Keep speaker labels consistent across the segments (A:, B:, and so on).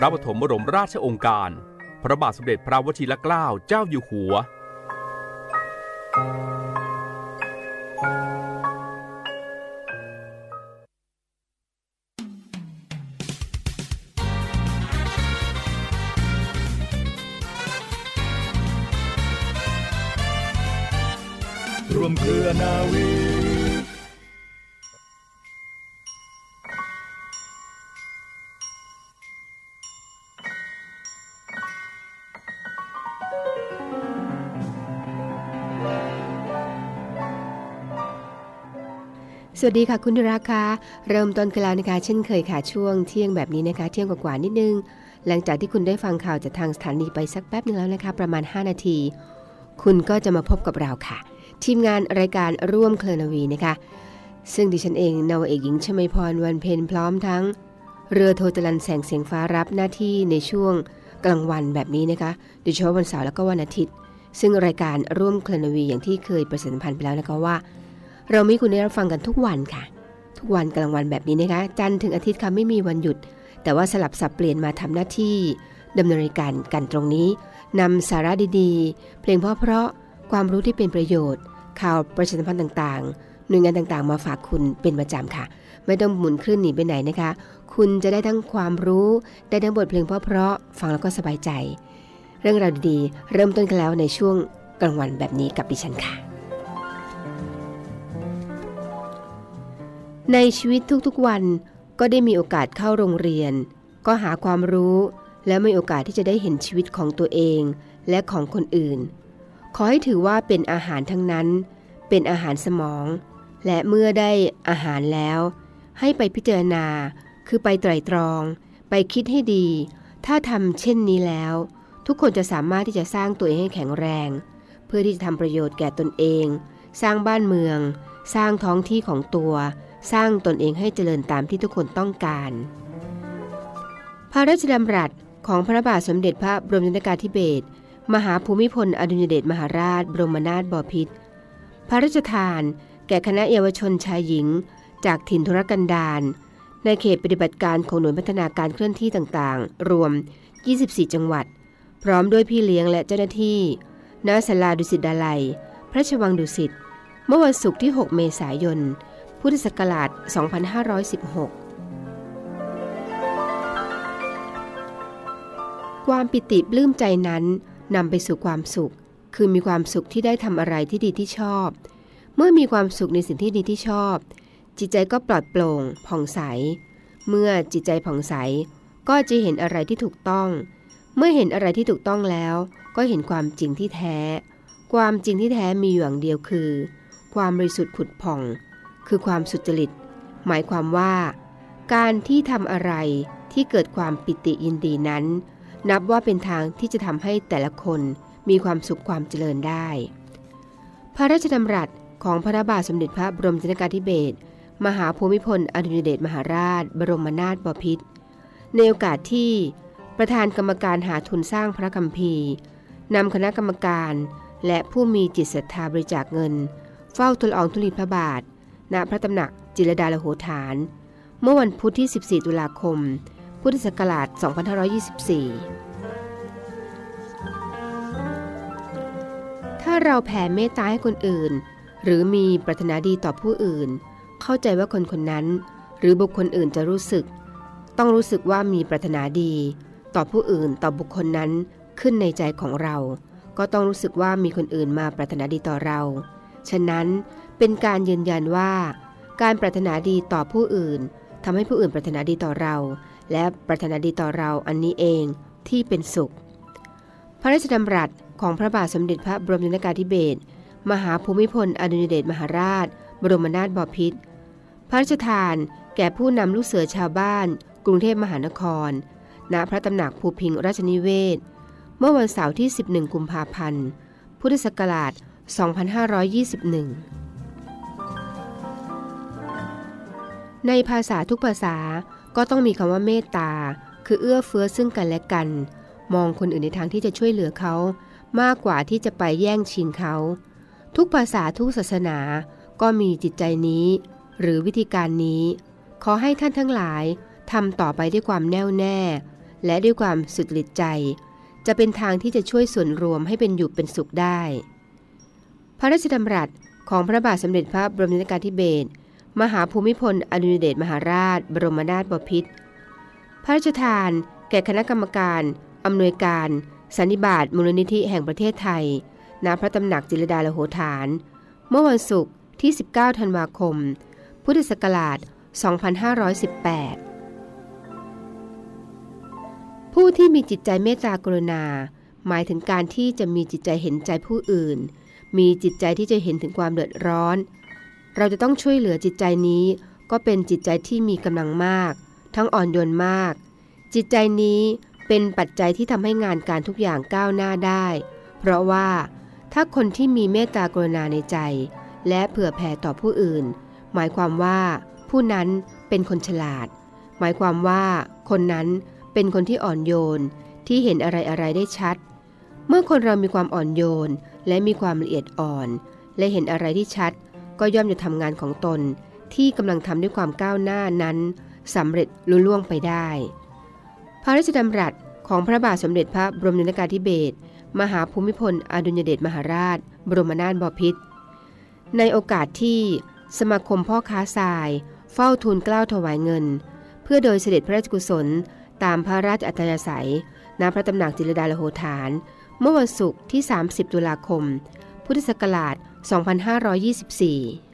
A: ระปฐมบรมราชองค์การ พระบาทสมเด็จพระวชิรเกล้าเจ้าอยู่หัว
B: รวมเครือนาวี
C: สวัสดีค่ะคุณราคะเริ่มต้นกันแล้วนะคะเช่นเคยค่ะช่วงเที่ยงแบบนี้นะคะ เที่ยงกว่าๆนิดนึง หลังจากที่คุณได้ฟังข่าวจากทางสถานีไปสักแป๊บนึงแล้วนะคะ ประมาณ 5 นาที คุณก็จะมาพบกับเราค่ะ ทีมงานรายการร่วมเคลนาวีนะคะ ซึ่งดิฉันเองนาวาเอกหญิงชมพรวันเพนพร้อมทั้ง เรือโทจรันแสงเสียงฟ้ารับหน้าที่ในช่วงกลางวันแบบนี้นะคะโดยเฉพาะวันเสาร์แล้วก็วันอาทิตย์ ซึ่งรายการร่วมเคลนาวีอย่างที่เคยประชาสัมพันธ์ไปแล้วนะคะว่า เรามีคุณได้รับฟังกันทุกวันค่ะ ทุกวันกลางวันแบบนี้นะคะ จันทร์ถึงอาทิตย์ค่ะไม่มีวันหยุด แต่ว่าสลับสับเปลี่ยนมาทำหน้าที่ดำเนินรายการกันตรงนี้นำสาระดีๆ เพลงเพราะๆความรู้ที่เป็นประโยชน์ ข่าวประชาสัมพันธ์ต่างๆ หน่วยงานต่างๆ มาฝากคุณเป็นประจำค่ะ ไม่ต้องหมุนคลื่นหนีไปไหนนะคะ คุณจะได้ทั้งความรู้ได้ทั้งบทเพลงเพราะๆฟังแล้วก็สบายใจ เรื่องราวดีๆ เริ่มต้นกันแล้วในช่วงกลางวันแบบนี้กับดิฉันค่ะ ในชีวิตทุกๆวันก็ได้มีโอกาสเข้าโรงเรียน ก็หาความรู้ และมีโอกาสที่จะได้เห็นชีวิตของตัวเองและของคนอื่น ขอให้ถือว่าเป็นอาหารทั้งนั้น เป็นอาหารสมอง และเมื่อได้อาหารแล้ว ให้ไปพิจารณา คือไปไตรตรอง ไปคิดให้ดี ถ้าทำเช่นนี้แล้ว ทุกคนจะสามารถที่จะสร้างตัวเองให้แข็งแรง เพื่อที่จะทำประโยชน์แก่ตนเอง สร้างบ้านเมือง สร้างท้องที่ของตัว สร้างตนเองให้เจริญตามที่ทุกคนต้องการ พระราชดำรัสของพระบาทสมเด็จพระบรมชนกาธิเบศรมหาภูมิพลอดุลยเดชมหาราช บรมนาถบพิตรพระราชทาน แก่คณะเยาวชนชายหญิง จากถิ่นทุรกันดารในเขตปฏิบัติการของหน่วยพัฒนาการเคลื่อนที่ต่างๆ รวม 24 จังหวัด พร้อมด้วยพี่เลี้ยงและเจ้าหน้าที่ณศาลาดุสิตดาลัย พระชวังดุสิต เมื่อวันศุกร์ที่ 6 เมษายน พุทธศักราช 2516 ความปิติปลื้มใจนั้นนำไปสู่ความสุข คือมีความสุขที่ได้ทำอะไรที่ดีที่ชอบ เมื่อมีความสุขในสิ่งที่ดีที่ชอบ จิตใจก็ปลอดโปร่ง ผ่องใส เมื่อจิตใจผ่องใส ก็จะเห็นอะไรที่ถูกต้อง เมื่อเห็นอะไรที่ถูกต้องแล้ว ก็เห็นความจริงที่แท้ ความจริงที่แท้มีอย่างเดียวคือ ความบริสุทธิ์ผุดผ่อง คือความสุจริต หมายความว่า การที่ทำอะไรที่เกิดความปิติยินดีนั้น นับว่าเป็นทางที่จะทำให้แต่ละคนมีความสุขความเจริญได้ พระราชดำรัสของพระบาทสมเด็จพระบรมชนกาธิเบศรมหาภูมิพลอดุลยเดชมหาราช บรมนาถบพิตรในโอกาสที่ประธานกรรมการหาทุนสร้างพระคัมภีร์นำคณะกรรมการและผู้มีจิตศรัทธาบริจาคเงิน เฝ้าทูลอองธุลีพระบาท ณพระตำหนักจิรดาลโหฐาน เมื่อวันพุธที่ 14 ตุลาคม พุทธศักราช 2524 ถ้าเราแผ่เมตตาให้คนอื่น หรือมีปรารถนาดีต่อผู้อื่น เข้าใจว่าคนคนนั้น หรือบุคคลอื่นจะรู้สึก ต้องรู้สึกว่ามีปรารถนาดี ต่อผู้อื่นต่อบุคคลนั้นขึ้นในใจของเรา ก็ต้องรู้สึกว่ามีคนอื่นมาปรารถนาดีต่อเรา ฉะนั้น เป็นการยืนยันว่า การปรารถนาดีต่อผู้อื่นทำให้ผู้อื่นปรารถนาดีต่อเรา และปรารถนาดีต่อเราอันนี้เองที่เป็นสุข พระราชดำรัสของพระบาทสมเด็จพระบรมชนกาธิเบศรมหาภูมิพลอดุลยเดชมหาราช บรมนาถบพิตรพระราชทานแก่ผู้นำลูกเสือชาวบ้าน กรุงเทพมหานคร ณพระตำหนักภูพิงราชนิเวศ เมื่อวันเสาร์ที่ 11 กุมภาพันธ์ พุทธศักราช 2521 ในภาษาทุกภาษาก็ต้องมีคำว่าเมตตา คือเอื้อเฟื้อซึ่งกันและกัน มองคนอื่นในทางที่จะช่วยเหลือเขา มากกว่าที่จะไปแย่งชิงเขา ทุกภาษาทุกศาสนาก็มีจิตใจนี้ หรือวิธีการนี้ ขอให้ท่านทั้งหลายทำต่อไปด้วยความแน่วแน่ และด้วยความสุดฤทธิ์ใจ จะเป็นทางที่จะช่วยส่วนรวมให้เป็นอยู่เป็นสุขได้ พระราชดำรัสของพระบาทสมเด็จพระบรมนาถการธิเบศร มหาภูมิพลอดุลยเดชมหาราช บรมนาถบพิตรพระราชทาน แก่คณะกรรมการอำนวยการ สันนิบาตมูลนิธิแห่งประเทศไทย ณ พระตำหนักจิรดาลโหฐาน เมื่อวันศุกร์ที่ 19 ธันวาคม พุทธศักราช 2518 ผู้ที่มีจิตใจเมตตากรุณา หมายถึงการที่จะมีจิตใจเห็นใจผู้อื่น มีจิตใจที่จะเห็นถึงความเดือดร้อน เราจะต้องช่วยเหลือจิตใจนี้ ก็เป็นจิตใจที่มีกำลังมาก ทั้งอ่อนโยนมาก จิตใจนี้เป็นปัจจัยที่ทำให้งานการทุกอย่างก้าวหน้าได้ เพราะว่าถ้าคนที่มีเมตตากรุณาในใจ และเผื่อแผ่ต่อผู้อื่น หมายความว่า ผู้นั้นเป็นคนฉลาด หมายความว่า คนนั้นเป็นคนที่อ่อนโยนที่เห็นอะไรอะไรได้ชัด เมื่อคนเรามีความอ่อนโยนและมีความละเอียดอ่อน และเห็นอะไรที่ชัด ก็ย่อมจะทำงานของตนที่กำลังทำด้วยความก้าวหน้านั้นสำเร็จลุล่วงไปได้ พระราชดำรัสของพระบาทสมเด็จพระบรมนาถกาธิเบศรมหาภูมิพลอดุลยเดชมหาราช บรมนาถบพิตรในโอกาสที่สมาคมพ่อค้าทราย เฝ้าทูลกล้าวถวายเงิน เพื่อโดยเสด็จพระราชกุศล ตามพระราชอัธยาศัยณพระตำหนักจิรดาลโหฐาน เมื่อวันศุกร์ที่ 30 ตุลาคม พุทธศักราช 2524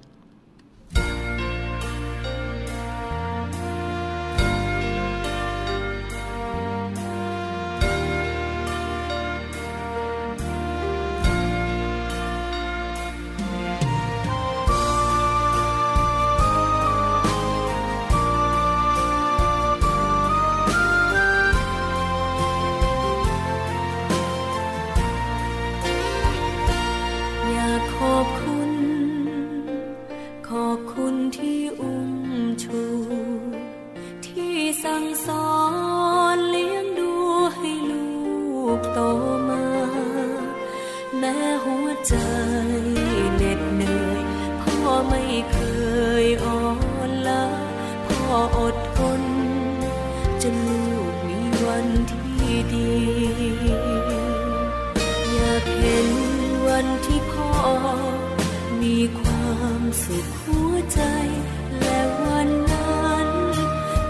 D: แม้หัวใจเหน็ดเหนื่อยพ่อไม่เคยอ่อนล้าพ่ออดทนจนลูกมีวันที่ดี อยากเห็นวันที่พ่อ มีความสุขหัวใจ และวันนั้น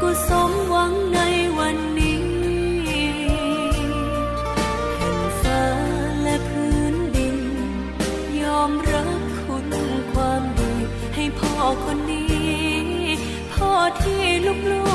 D: ก็สมหวังใน ที่ลู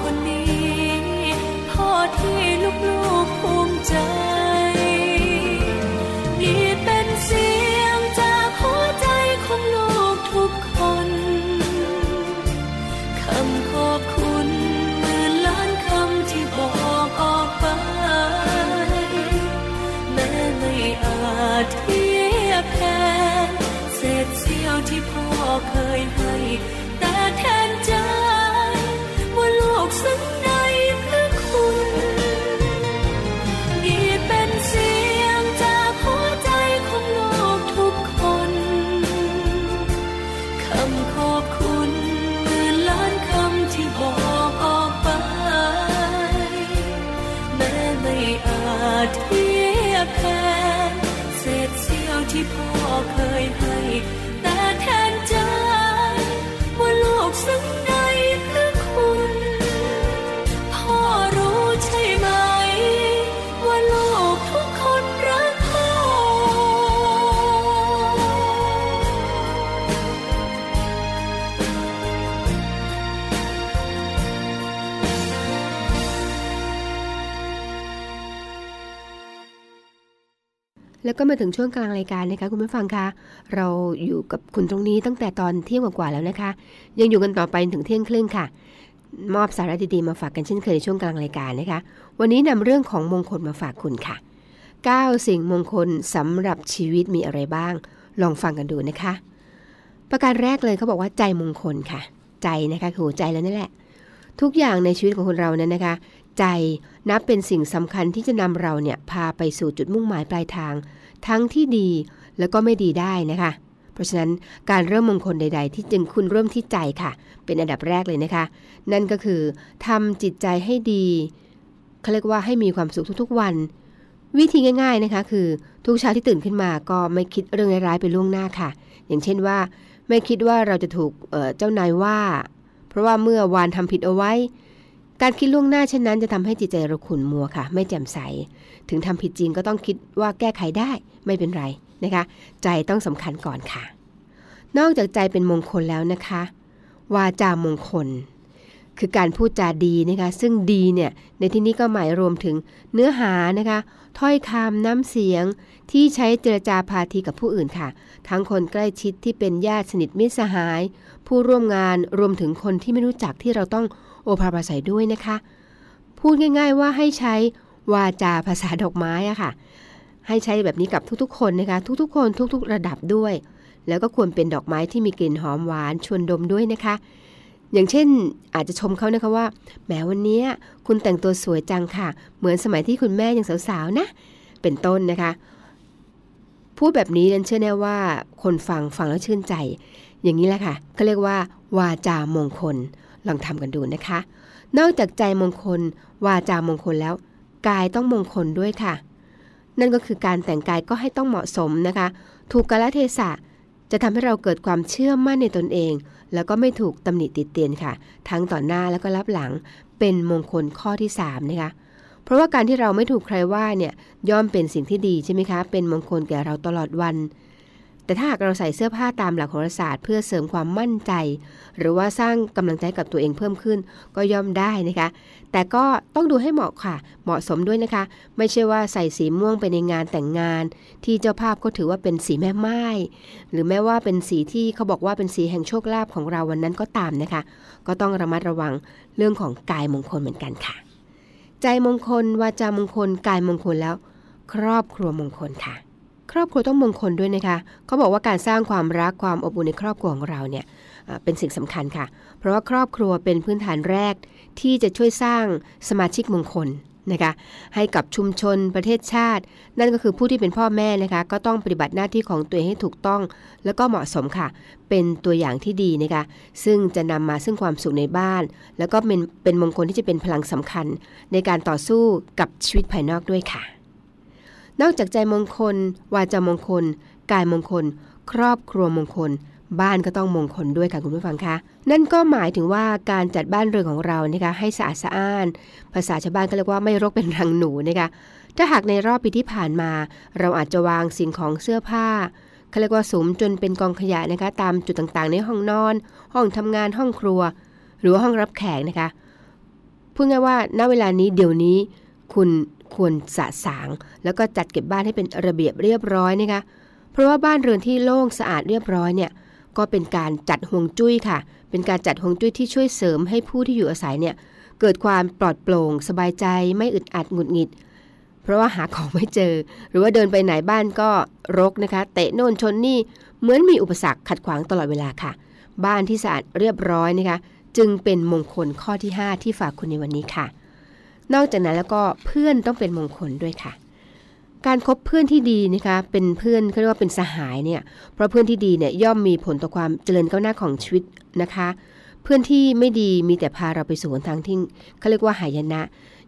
D: คน ก็มา
C: ถึงช่วงกลางรายการนะคะคุณผู้ฟังคะเราอยู่กับคุณตรงนี้ตั้งแต่ตอนเที่ยงกว่าแล้วนะคะ ยังอยู่กันต่อไปถึงเที่ยงครึ่งค่ะ มอบสาระดีๆมาฝากกันเช่นเคยในช่วงกลางรายการนะคะ วันนี้นำเรื่องของมงคลมาฝากคุณค่ะ 9 สิ่งมงคลสำหรับชีวิตมีอะไรบ้าง ลองฟังกันดูนะคะ ประการแรกเลยเขาบอกว่าใจมงคลค่ะ ใจนะคะคือหัวใจแล้วนั่นแหละ ทุกอย่างในชีวิตของคนเรานั้นนะคะใจนับเป็นสิ่งสำคัญที่จะนำเราเนี่ยพาไปสู่จุดมุ่งหมายปลายทาง ทั้งที่ดีแล้วก็ไม่ดีได้นะคะ เพราะฉะนั้นการเริ่มมงคลใด ๆ ที่จึงคุณเริ่มที่ใจค่ะ เป็นอันดับแรกเลยนะคะ นั่นก็คือทำจิตใจให้ดีเขาเรียกว่าให้มีความสุขทุกๆวัน วิธีง่าย ๆนะคะ คือทุกเช้าที่ตื่นขึ้นมาก็ไม่คิดเรื่องร้ายๆไปล่วงหน้าค่ะ อย่างเช่นว่า ไม่คิดว่าเราจะถูกเเจ้านายว่า เพราะว่าเมื่อวานทำผิดเอาไว้ การคิดล่วงหน้าเช่นนั้นจะทำให้จิตใจเราขุ่นมัวค่ะ ไม่แจ่มใส ถึงทำผิดจริงก็ต้องคิดว่าแก้ไขได้ไม่เป็นไรนะคะ ใจต้องสำคัญก่อนค่ะ นอกจากใจเป็นมงคลแล้วนะคะ วาจามงคล คือการพูดจาดีนะคะ ซึ่งดีเนี่ยในที่นี้ก็หมายรวมถึงเนื้อหานะคะ ถ้อยคำน้ำเสียงที่ใช้เจรจาพาทีกับผู้อื่นค่ะ ทั้งคนใกล้ชิดที่เป็นญาติสนิทมิตรสหาย ผู้ร่วมงานรวมถึงคนที่ไม่รู้จักที่เราต้อง โอภาปราศัยด้วยนะคะ พูดง่าย ๆ ว่าให้ใช้วาจาภาษาดอกไม้อะค่ะ ให้ใช้แบบนี้กับทุกๆ คนนะคะ ทุกๆ คนทุก ๆ ระดับด้วย แล้วก็ควรเป็นดอกไม้ที่มีกลิ่นหอมหวานชวนดมด้วยนะคะ อย่างเช่นอาจจะชมเขานะคะว่าแหมวันนี้คุณแต่งตัวสวยจังค่ะ เหมือนสมัยที่คุณแม่ยังสาวๆนะ เป็นต้นนะคะพูดแบบนี้นั้นเชื่อแน่ว่าคนฟังฟังแล้วชื่นใจ อย่างนี้แหละค่ะเขาเรียกว่า วาจามงคล ลองทำกันดูนะคะ นอกจากใจมงคล วาจามงคลแล้ว กายต้องมงคลด้วยค่ะ นั่นก็คือการแต่งกายก็ให้ต้องเหมาะสมนะคะ ถูกกาลเทศะจะทำให้เราเกิดความเชื่อมั่นในตนเอง แล้วก็ไม่ถูกตำหนิติดเตียนค่ะ ทั้งต่อหน้าแล้วก็รับหลังเป็นมงคลข้อที่3นะคะเพราะว่าการที่เราไม่ถูกใครว่าเนี่ยย่อมเป็นสิ่งที่ดีใช่ไหมคะ เป็นมงคลแก่เราตลอดวัน แต่ถ้าหากเราใส่เสื้อผ้าตามหลักโหราศาสตร์เพื่อเสริมความมั่นใจ หรือว่าสร้างกำลังใจกับตัวเองเพิ่มขึ้นก็ย่อมได้นะคะ แต่ก็ต้องดูให้เหมาะค่ะ เหมาะสมด้วยนะคะ ไม่ใช่ว่าใส่สีม่วงไปในงานแต่งงาน ที่เจ้าภาพก็ถือว่าเป็นสีแม่ไม้หรือแม้ว่าเป็นสีที่เขาบอกว่าเป็นสีแห่งโชคลาภของเราวันนั้นก็ตามนะคะ ก็ต้องระมัดระวังเรื่องของกายมงคลเหมือนกันค่ะ ใจมงคลวาจามงคลกายมงคลแล้ว ครอบครัวมงคลค่ะ ครอบครัวต้องมงคลด้วยนะคะเขาบอกว่าการสร้างความรักความอบอุ่นในครอบครัวของเราเนี่ยเป็นสิ่งสำคัญค่ะ เพราะว่าครอบครัวเป็นพื้นฐานแรกที่จะช่วยสร้างสมาชิกมงคลนะคะให้กับชุมชนประเทศชาติ นั่นก็คือผู้ที่เป็นพ่อแม่นะคะก็ต้องปฏิบัติหน้าที่ของตัวเองให้ถูกต้อง แล้วก็เหมาะสมค่ะ เป็นตัวอย่างที่ดีนะคะซึ่งจะนำมาซึ่งความสุขในบ้าน แล้วก็เป็นเป็นมงคลที่จะเป็นพลังสำคัญ ในการต่อสู้กับชีวิตภายนอกด้วยค่ะ นอกจากใจมงคล วาจามงคล กายมงคล ครอบครัวมงคล บ้านก็ต้องมงคลด้วยค่ะคุณผู้ฟังคะนั่นก็หมายถึงว่าการจัดบ้านเรือนของเรานะคะให้สะอาดสะอ้าน ภาษาชาวบ้านก็เรียกว่าไม่รกเป็นรังหนูนะคะถ้าหากในรอบปีที่ผ่านมา เราอาจจะวางสิ่งของเสื้อผ้าเขาเรียกว่าสุมจนเป็นกองขยะนะคะตามจุดต่างๆ ในห้องนอน ห้องทำงานห้องครัว หรือว่าห้องรับแขกนะคะพูดง่ายว่าณเวลานี้เดี๋ยวนี้ คุณ ควรสะสาง แล้วก็จัดเก็บบ้านให้เป็นระเบียบเรียบร้อยนะคะเพราะว่าบ้านเรือนที่โล่งสะอาดเรียบร้อยเนี่ยก็เป็นการจัดห่วงจุ้ยค่ะ เป็นการจัดห่วงจุ้ยที่ช่วยเสริมให้ผู้ที่อยู่อาศัยเนี่ยเกิดความปลอดโปร่ง สบายใจไม่อึดอัดหงุดหงิด เพราะว่าหาของไม่เจอ หรือว่าเดินไปไหนบ้านก็รกนะคะ เตะโน่นชนนี่เหมือนมีอุปสรรคขัดขวางตลอดเวลาค่ะ บ้านที่สะอาดเรียบร้อยนะคะ จึงเป็นมงคลข้อที่ 5 ที่ฝากคุณในวันนี้ค่ะ นอกจากนั้นแล้วก็เพื่อนต้องเป็นมงคลด้วยค่ะ การครบเพื่อนที่ดีนะคะเป็นเพื่อนเขาเรียกว่าเป็นสหายเนี่ยเพราะเพื่อนที่ดีเนี่ยย่อมมีผลต่อความเจริญก้าวหน้าของชีวิตนะคะ เพื่อนที่ไม่ดีมีแต่พาเราไปสู่หนทางที่เขาเรียกว่าหายนะ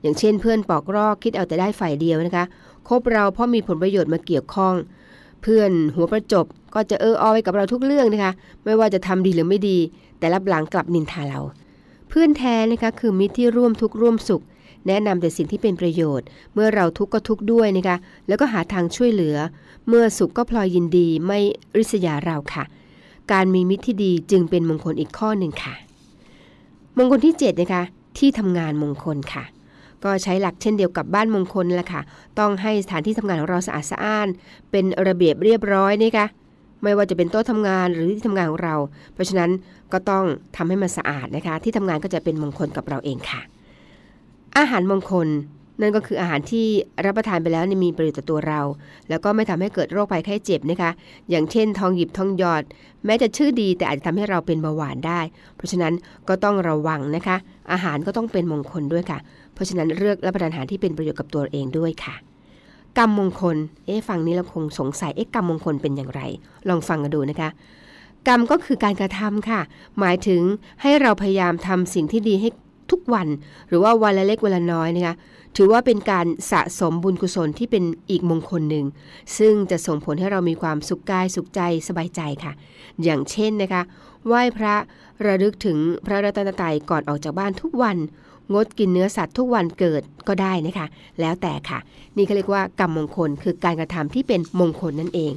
C: อย่างเช่น เพื่อนปอกรอกคิดเอาแต่ได้ฝ่ายเดียวนะคะคบเราเพราะมีผลประโยชน์มาเกี่ยวข้อง เพื่อนหัวประจบก็จะเอออไว้กับเราทุกเรื่องนะคะ ไม่ว่าจะทำดีหรือไม่ดี แต่รับหลังกลับนินทาเรา เพื่อนแท้นะคะคือมิตรที่ร่วมทุกข์ร่วมสุข แนะนำแต่สิ่งที่เป็นประโยชน์ เมื่อเราทุกข์ก็ทุกข์ด้วยนะคะ แล้วก็หาทางช่วยเหลือ เมื่อสุขก็พลอยยินดีไม่ริษยาเราค่ะ การมีมิตรที่ดีจึงเป็นมงคลอีกข้อหนึ่งค่ะ มงคลที่7นะคะที่ทำงานมงคลค่ะก็ใช้หลักเช่นเดียวกับบ้านมงคลแหละค่ะ ต้องให้สถานที่ทำงานของเราสะอาดสะอ้าน เป็นระเบียบเรียบร้อยนะคะไม่ว่าจะเป็นโต๊ะทำงานหรือที่ทำงานของเรา เพราะฉะนั้นก็ต้องทำให้มันสะอาดนะคะ ที่ทำงานก็จะเป็นมงคลกับเราเองค่ะ อาหารมงคล นั่นก็คืออาหารที่รับประทานไปแล้วมีประโยชน์ต่อตัวเรา แล้วก็ไม่ทำให้เกิดโรคภัยไข้เจ็บนะคะ อย่างเช่น ทองหยิบทองหยอด แม้จะชื่อดีแต่อาจจะทำให้เราเป็นเบาหวานได้ เพราะฉะนั้นก็ต้องระวังนะคะ อาหารก็ต้องเป็นมงคลด้วยค่ะ เพราะฉะนั้นเลือกรับประทานอาหารที่เป็นประโยชน์กับตัวเองด้วยค่ะกรรมมงคล เอ๊ะฟังนี้เราคงสงสัย เอ๊ะกรรมมงคลเป็นอย่างไร ลองฟังกันดูนะคะ กรรมก็คือการกระทำค่ะ หมายถึงให้เราพยายามทำสิ่งที่ดีให้ ทุกวัน หรือว่าวันละเล็กวันละน้อยนะคะถือว่าเป็นการสะสมบุญกุศลที่เป็นอีกมงคลหนึ่ง ซึ่งจะส่งผลให้เรามีความสุขกายสุขใจสบายใจค่ะ อย่างเช่นนะคะ ไหว้พระระลึกถึงพระรัตนตรัยก่อนออกจากบ้านทุกวัน งดกินเนื้อสัตว์ทุกวันเกิดก็ได้นะคะ แล้วแต่ค่ะ นี่เขาเรียกว่ากรรมมงคล คือการกระทำที่เป็นมงคลนั่นเอง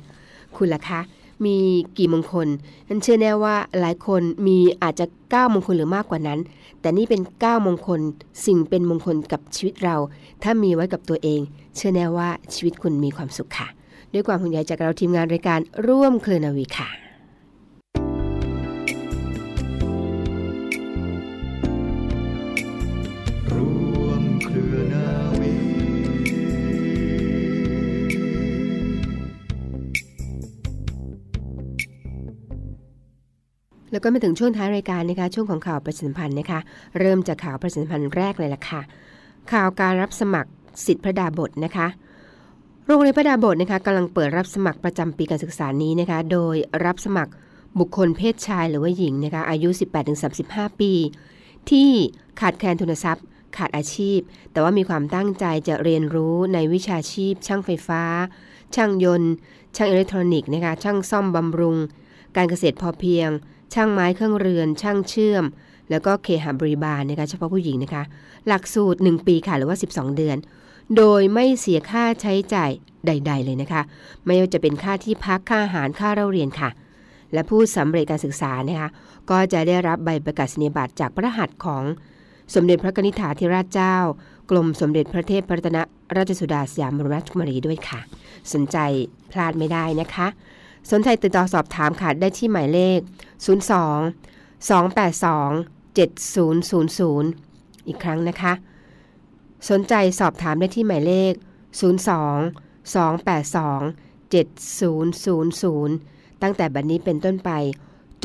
C: คุณล่ะคะมีกี่มงคล นั่นเชื่อแน่ว่าหลายคนมีอาจจะ 9 มงคลหรือมากกว่านั้น แต่นี่เป็น9มงคล สิ่งเป็นมงคลกับชีวิตเรา ถ้ามีไว้กับตัวเอง เชื่อแน่ว่าชีวิตคุณมีความสุขค่ะ ด้วยความห่วงใยจากเราทีมงานรายการร่วมเคลนาวีค่ะ แล้วก็มาถึงช่วงท้ายรายการนะคะช่วงของข่าวประชาสัมพันธ์นะคะ เริ่มจากข่าวประชาสัมพันธ์แรกเลยล่ะค่ะ ข่าวการรับสมัครสิทธิพระดาบทนะคะ โรงเรียนพระดาบทนะคะกำลังเปิดรับสมัครประจำปีการศึกษานี้นะคะ โดยรับสมัครบุคคลเพศชายหรือว่าหญิงนะคะอายุ 18-35 ปี ที่ขาดแคลนทุนทรัพย์ ขาดอาชีพ แต่ว่ามีความตั้งใจจะเรียนรู้ในวิชาชีพ ช่างไฟฟ้า ช่างยนต์ ช่างอิเล็กทรอนิกส์นะคะช่างซ่อมบำรุง การเกษตรพอเพียง ช่างไม้เครื่องเรือน ช่างเชื่อม แล้วก็เคหบริบาลนะคะเฉพาะผู้หญิงนะคะ หลักสูตร 1 ปีค่ะหรือว่า 12 เดือน โดยไม่เสียค่าใช้จ่ายใด ๆ เลยนะคะ ไม่ว่าจะเป็นค่าที่พักค่าอาหารค่าเล่าเรียนค่ะ และผู้สำเร็จการศึกษานะคะก็จะได้รับใบประกาศนียบัตรจากพระหัตถ์ของสมเด็จพระกนิษฐาธิราชเจ้า กรมสมเด็จพระเทพรัตนราชสุดาสยามบรมราชกุมารีด้วยค่ะ สนใจพลาดไม่ได้นะคะ สนใจติดต่อสอบถามค่ะได้ที่หมายเลข 02 282 7000 อีกครั้งนะคะ สนใจสอบถามได้ที่หมายเลข 02 282 7000 ตั้งแต่บัดนนี้เป็นต้นไป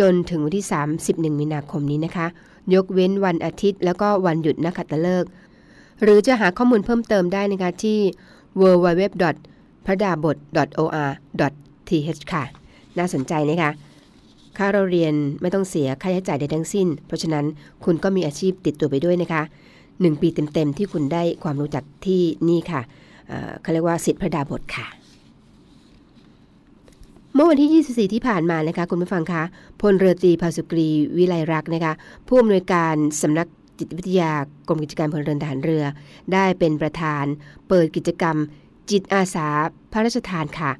C: จนถึงวันที่ 31 มีนาคมนี้นะคะ ยกเว้นวันอาทิตย์ แล้วก็วันหยุดนักขัตฤกษ์หรือจะหาข้อมูลเพิ่มเติมได้นะคะที่ www. พระดาบท .th ค่ะ น่าสนใจนะคะ ค่าเราเรียนไม่ต้องเสียค่าใช้จ่ายใดทั้งสิ้น เพราะฉะนั้นคุณก็มีอาชีพติดตัวไปด้วยนะคะ 1 ปีเต็มๆ ที่คุณได้ความรู้จักที่นี่ค่ะเขาเรียกว่าสิทธิพระดาบทค่ะ เมื่อวันที่ 24 ที่ผ่านมานะคะคุณผู้ฟังคะพลเรือตรีภาสุกรีวิไลรักนะคะ ผู้อำนวยการสำนักจิตวิทยากรมกิจการพลเรือนทหารเรือ ได้เป็นประธาน เปิดกิจกรรมจิตอาสาพระราชทานค่ะ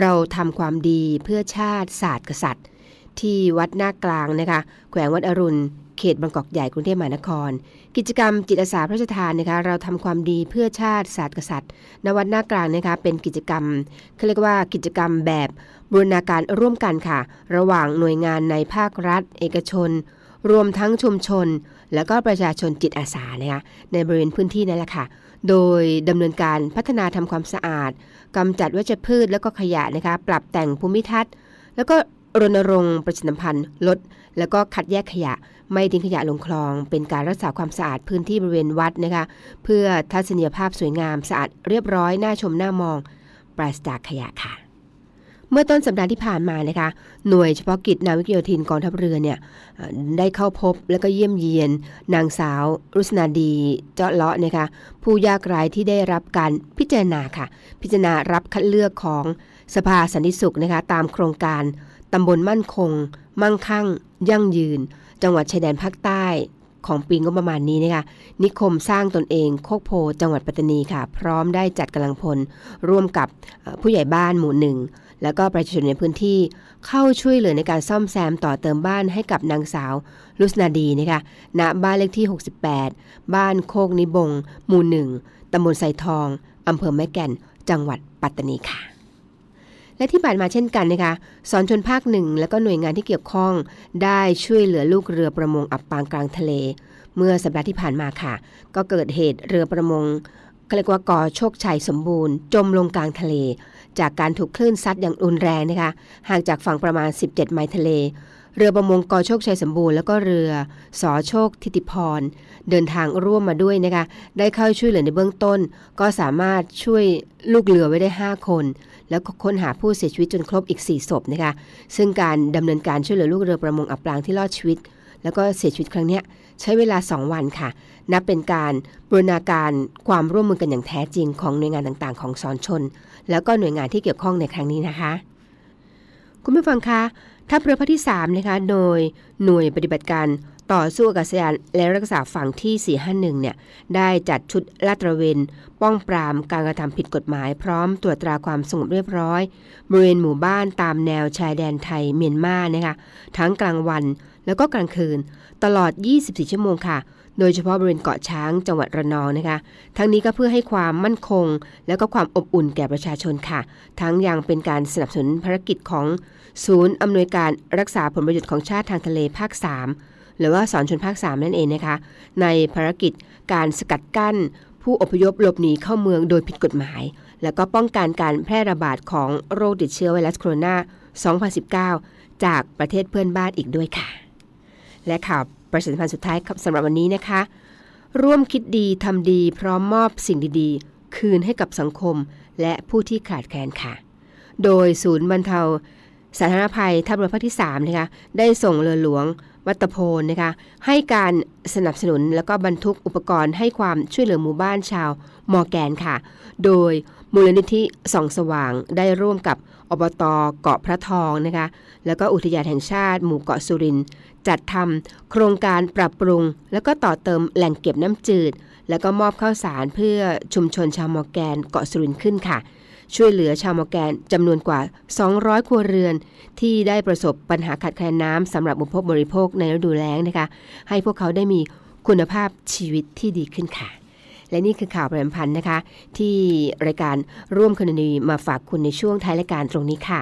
C: เราทำความดีเพื่อชาติศาสตร์กษัตริย์ ที่วัดหน้ากลางนะคะ แขวงวัดอรุณ เขตบางกอกใหญ่กรุงเทพมหานคร กิจกรรมจิตอาสาพระราชทานนะคะ เราทำความดีเพื่อชาติศาสตร์กษัตริย์นวัดหน้ากลางนะคะ เป็นกิจกรรมเขาเรียกว่ากิจกรรมแบบบูรณาการร่วมกันค่ะ ระหว่างหน่วยงานในภาครัฐ เอกชน รวมทั้งชุมชน แล้วก็ประชาชนจิตอาสานะคะในบริเวณพื้นที่นั่นแหละค่ะโดยดำเนินการพัฒนาทำความสะอาด กำจัดวัชพืชแล้วก็ขยะนะคะ ปรับแต่งภูมิทัศน์ แล้วก็รณรงค์ประชาสัมพันธ์ลด แล้วก็คัดแยกขยะ ไม่ทิ้งขยะลงคลอง เป็นการรักษาความสะอาดพื้นที่บริเวณวัดนะคะ เพื่อทัศนียภาพสวยงามสะอาดเรียบร้อยน่าชมน่ามอง ปราศจากขยะค่ะ เมื่อต้นสัปดาห์ที่ผ่านมานะคะหน่วยเฉพาะกิจนาวิกโยธินกองทัพเรือเนี่ยได้เข้าพบแล้วก็เยี่ยมเยียน นางสาว รุษนาดีเจาะเลาะนะคะผู้ยากไร้ที่ได้รับการพิจารณาค่ะ พิจารณารับคัดเลือกของสภาสันติสุขนะคะตามโครงการตำบลมั่นคง มั่งคั่ง ยั่งยืน จังหวัดชายแดนภาคใต้ของปีงบประมาณนี้นะคะนิคมสร้างตนเองโคกโพจังหวัดปัตตานีค่ะ พร้อมได้จัดกำลังพล ร่วมกับผู้ใหญ่บ้านหมู่หนึ่ง แล้วก็ประชาชนในพื้นที่เข้าช่วยเหลือในการซ่อมแซมต่อเติมบ้านให้กับนางสาว ลุสนาดีนะคะณบ้านเลขที่ 68 บ้านโคกนิบง หมู่หนึ่งตำบลไซทองอำเภอแม่แก่น จังหวัดปัตตานีค่ะ และที่ผ่านมาเช่นกันนะคะสอนชนภาคหนึ่งและก็หน่วยงานที่เกี่ยวข้อง ได้ช่วยเหลือลูกเรือประมงอับปางกลางทะเล เมื่อสัปดาห์ที่ผ่านมาค่ะ ก็เกิดเหตุเรือประมงเขาเรียกว่ากอโชคชัยสมบูรณ์ จมลงกลางทะเล จากการถูกคลื่นซัดอย่างรุนแรงนะคะห่างจากฝั่งประมาณ 17 ไมล์ทะเล เรือประมงกอโชคชัยสมบูรณ์แล้วก็เรือสอโชคทิติพร เดินทางร่วมมาด้วยนะคะได้เข้าช่วยเหลือในเบื้องต้น ก็สามารถช่วยลูกเรือไว้ได้ 5 คน แล้วก็ค้นหาผู้เสียชีวิตจนครบอีก 4 ศพนะคะซึ่งการดำเนินการช่วยเหลือลูกเรือประมงอับปางที่รอดชีวิต แล้วก็เสียชีวิตครั้งนี้ใช้เวลา 2 วันค่ะ นับเป็นการบูรณาการความร่วมมือกันอย่างแท้จริงของหน่วยงานต่างๆ ของสอนชน แล้วก็หน่วยงานที่เกี่ยวข้องในครั้งนี้นะคะ คุณผู้ฟังคะทัพเรือภาคที่3นะคะโดยหน่วยปฏิบัติการต่อสู้อากาศยานและรักษาฝั่งที่ 451 เนี่ย ได้จัดชุดลาดตระเวน ป้องปรามการกระทำผิดกฎหมายพร้อมตรวจตราความสงบเรียบร้อย บริเวณหมู่บ้านตามแนวชายแดนไทยเมียนมานะคะ ทั้งกลางวันแล้วก็กลางคืน ตลอด 24 ชั่วโมงค่ะ โดยเฉพาะบริเวณเกาะช้างจังหวัดระนองนะคะ ทั้งนี้ก็เพื่อให้ความมั่นคง แล้วก็ความอบอุ่นแก่ประชาชนค่ะ ทั้งยังเป็นการสนับสนุนภารกิจของศูนย์อำนวยการรักษาผลประโยชน์ของชาติทางทะเลภาค 3 หรือว่าสอนชนภาค 3 นั่นเองนะคะ ในภารกิจการสกัดกั้น ผู้อพยพหลบหนีเข้าเมืองโดยผิดกฎหมาย แล้วก็ป้องกันการแพร่ระบาดของโรคติดเชื้อไวรัสโคโรนา 2019 จากประเทศเพื่อนบ้านอีกด้วยค่ะ และข่าวประชาสัมพันธ์สุดท้ายสำหรับวันนี้นะคะ ร่วมคิดดีทำดีพร้อมมอบสิ่งดีๆ คืนให้กับสังคมและผู้ที่ขาดแคลนค่ะ โดยศูนย์บรรเทาสาธารณภัยทัพเรือภาคที่3นะคะได้ส่งเรือหลวง วัตโพนนะคะให้การสนับสนุนแล้วก็บรรทุกอุปกรณ์ให้ความช่วยเหลือหมู่บ้านชาวมอแกนค่ะ โดยมูลนิธิส่องสว่างได้ร่วมกับอบตเกาะพระทองนะคะแล้วก็อุทยานแห่งชาติหมู่เกาะสุรินจัดทำโครงการปรับปรุง แล้วก็ต่อเติมแหล่งเก็บน้ำจืด แล้วก็มอบข้าวสารเพื่อชุมชนชาวมอแกนเกาะสุรินขึ้นค่ะ ช่วยเหลือชาวมอแกนจำนวนกว่า 200 ครัวเรือน ที่ได้ประสบปัญหาขาดแคลนน้ำสำหรับอุปโภคบริโภคในฤดูแล้งนะคะ ให้พวกเขาได้มีคุณภาพชีวิตที่ดีขึ้นค่ะ และนี่คือข่าวประจำพันธ์นะคะ ที่รายการร่วมคนดีมาฝากคุณในช่วงท้ายรายการตรงนี้ค่ะ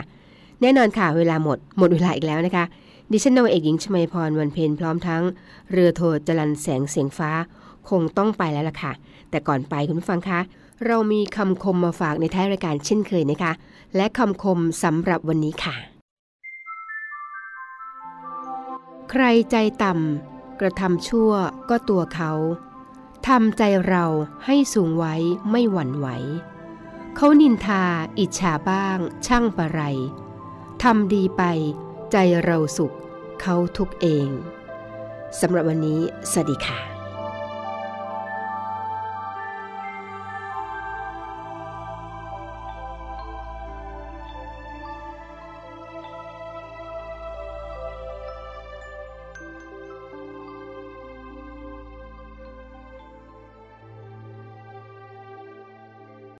C: แน่นอนค่ะเวลาหมดหมดเวลาอีกแล้วนะคะดิฉันนาวเอกหญิงชมาพรวันเพ็ญพร้อมทั้ง เรือโทจรันแสงเสียงฟ้า คงต้องไปแล้วล่ะค่ะ แต่ก่อนไปคุณผู้ฟังคะ เรามีคำคมมาฝากในท้ายรายการเช่นเคยนะคะ และคำคมสำหรับวันนี้ค่ะ ใครใจต่ำกระทำชั่วก็ตัวเขาทำใจเราให้สูงไว้ไม่หวั่นไหว เขานินทาอิจฉาบ้าง ช่างประไรทำดีไป ใจเราสุข เขาทุกเองสำหรับวันนี้ สวัสดีค่ะ